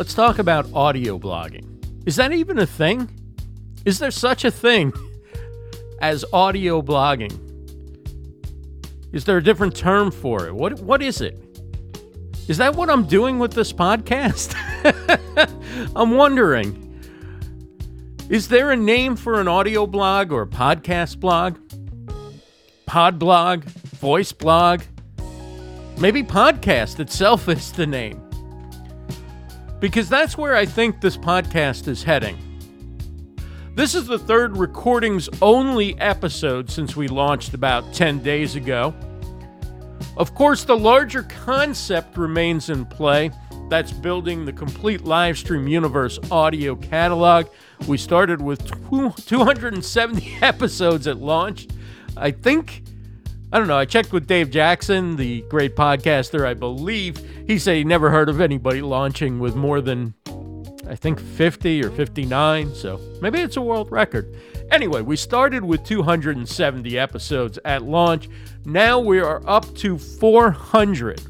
Let's talk about audio blogging. Is that even a thing? Is there such a thing as audio blogging? Is there a different term for it? What what is it? Is that what I'm doing with this podcast? I'm wondering. Is there a name for an audio blog or podcast blog? Pod blog, voice blog? Maybe podcast itself is the name. Because that's where I think this podcast is heading. This is the third recordings only episode since we launched about 10 days ago. Of course, the larger concept remains in play. That's building the complete Livestream Universe audio catalog. We started with 270 episodes at launch. I think, I don't know, I checked with Dave Jackson, the great podcaster, I believe. He said he never heard of anybody launching with more than, I think, 50 or 59. So maybe it's a world record. Anyway, we started with 270 episodes at launch. Now we are up to 400.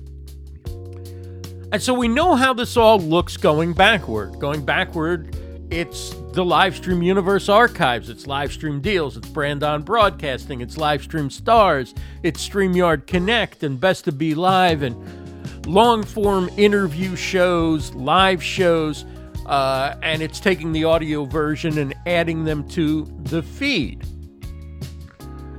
And so we know how this all looks going backward. Going backward, it's the Livestream Universe archives, it's Livestream Deals, it's Brand-On Broadcasting, it's Livestream Stars, it's StreamYard Connect and Best to Be Live and long form interview shows, live shows, uh, and it's taking the audio version and adding them to the feed.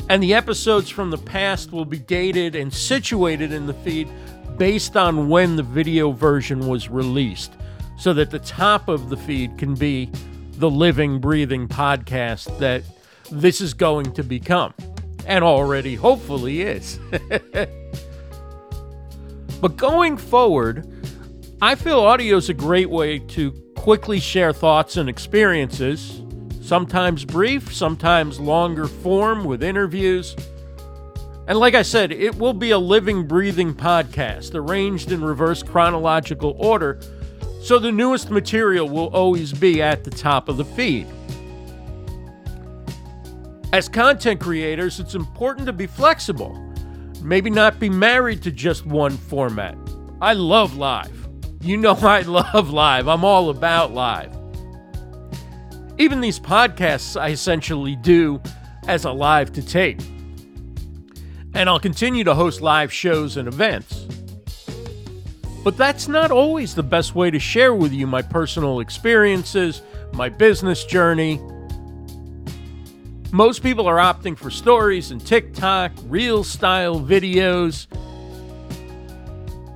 And the episodes from the past will be dated and situated in the feed based on when the video version was released, so that the top of the feed can be the living, breathing podcast that this is going to become, and already hopefully is. but going forward, I feel audio is a great way to quickly share thoughts and experiences, sometimes brief, sometimes longer form with interviews and like I said, it will be a living, breathing podcast, arranged in reverse chronological order, so the newest material will always be at the top of the feed. As content creators, it's important to be flexible, maybe not be married to just one format. I love live. You know, I love live, I'm all about live. Even these podcasts, I essentially do as a live to tape and I'll continue to host live shows and events. But that's not always the best way to share with you my personal experiences, my business journey. Most people are opting for stories and TikTok, reel style videos.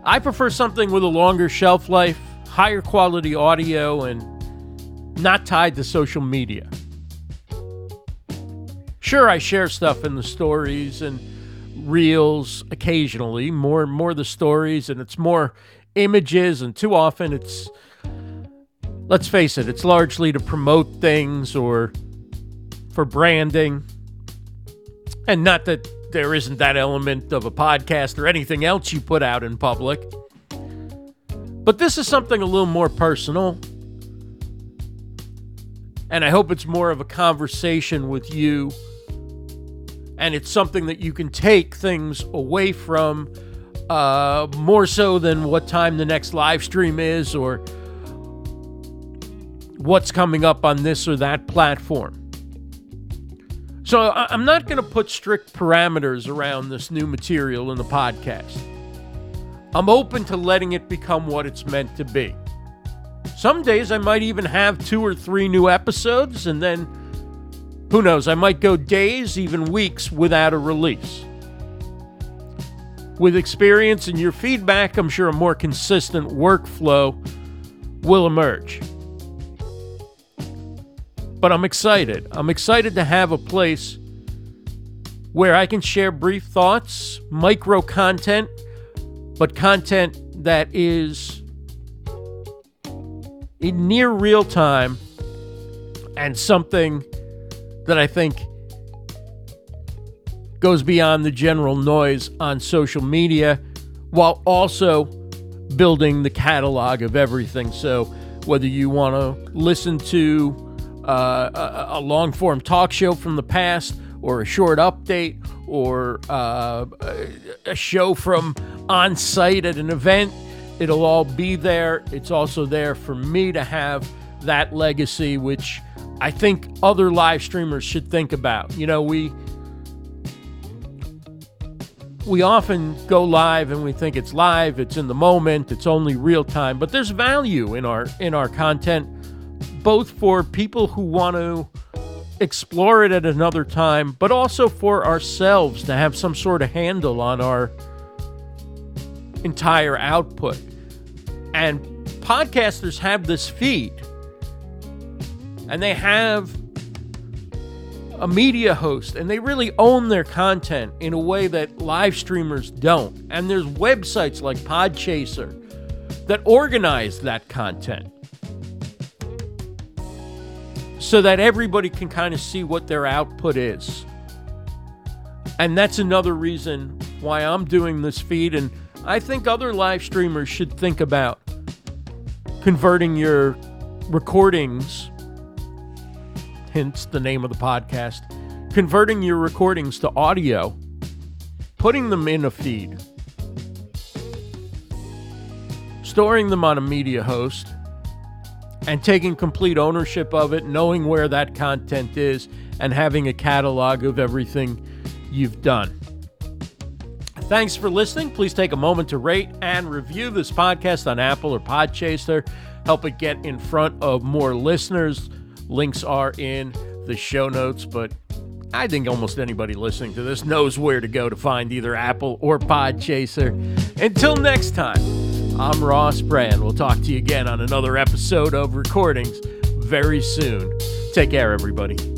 I prefer something with a longer shelf life, higher quality audio, and not tied to social media. Sure, I share stuff in the stories and reels occasionally, more more the stories, and it's more images, and too often it's let's face it, it's largely to promote things or for branding. And not that there isn't that element of a podcast or anything else you put out in public. But this is something a little more personal. And I hope it's more of a conversation with you and it's something that you can take things away from uh, more so than what time the next live stream is or what's coming up on this or that platform. So I'm not going to put strict parameters around this new material in the podcast. I'm open to letting it become what it's meant to be. Some days I might even have two or three new episodes and then who knows, I might go days, even weeks without a release. With experience and your feedback, I'm sure a more consistent workflow will emerge. But I'm excited. I'm excited to have a place where I can share brief thoughts, micro content, but content that is in near real time and something that I think goes beyond the general noise on social media while also building the catalog of everything. So, whether you want to listen to uh, a, a long form talk show from the past, or a short update, or uh, a show from on site at an event, it'll all be there. It's also there for me to have that legacy, which I think other live streamers should think about. You know, we we often go live and we think it's live, it's in the moment, it's only real time, but there's value in our in our content both for people who want to explore it at another time, but also for ourselves to have some sort of handle on our entire output. And podcasters have this feed, and they have a media host, and they really own their content in a way that live streamers don't. And there's websites like Podchaser that organize that content so that everybody can kind of see what their output is. And that's another reason why I'm doing this feed. And I think other live streamers should think about converting your recordings, hence the name of the podcast, converting your recordings to audio, putting them in a feed, storing them on a media host, and taking complete ownership of it, knowing where that content is, and having a catalog of everything you've done. Thanks for listening. Please take a moment to rate and review this podcast on Apple or Podchaser. Help it get in front of more listeners. Links are in the show notes, but I think almost anybody listening to this knows where to go to find either Apple or Podchaser. Until next time. I'm Ross Brand. We'll talk to you again on another episode of Recordings very soon. Take care, everybody.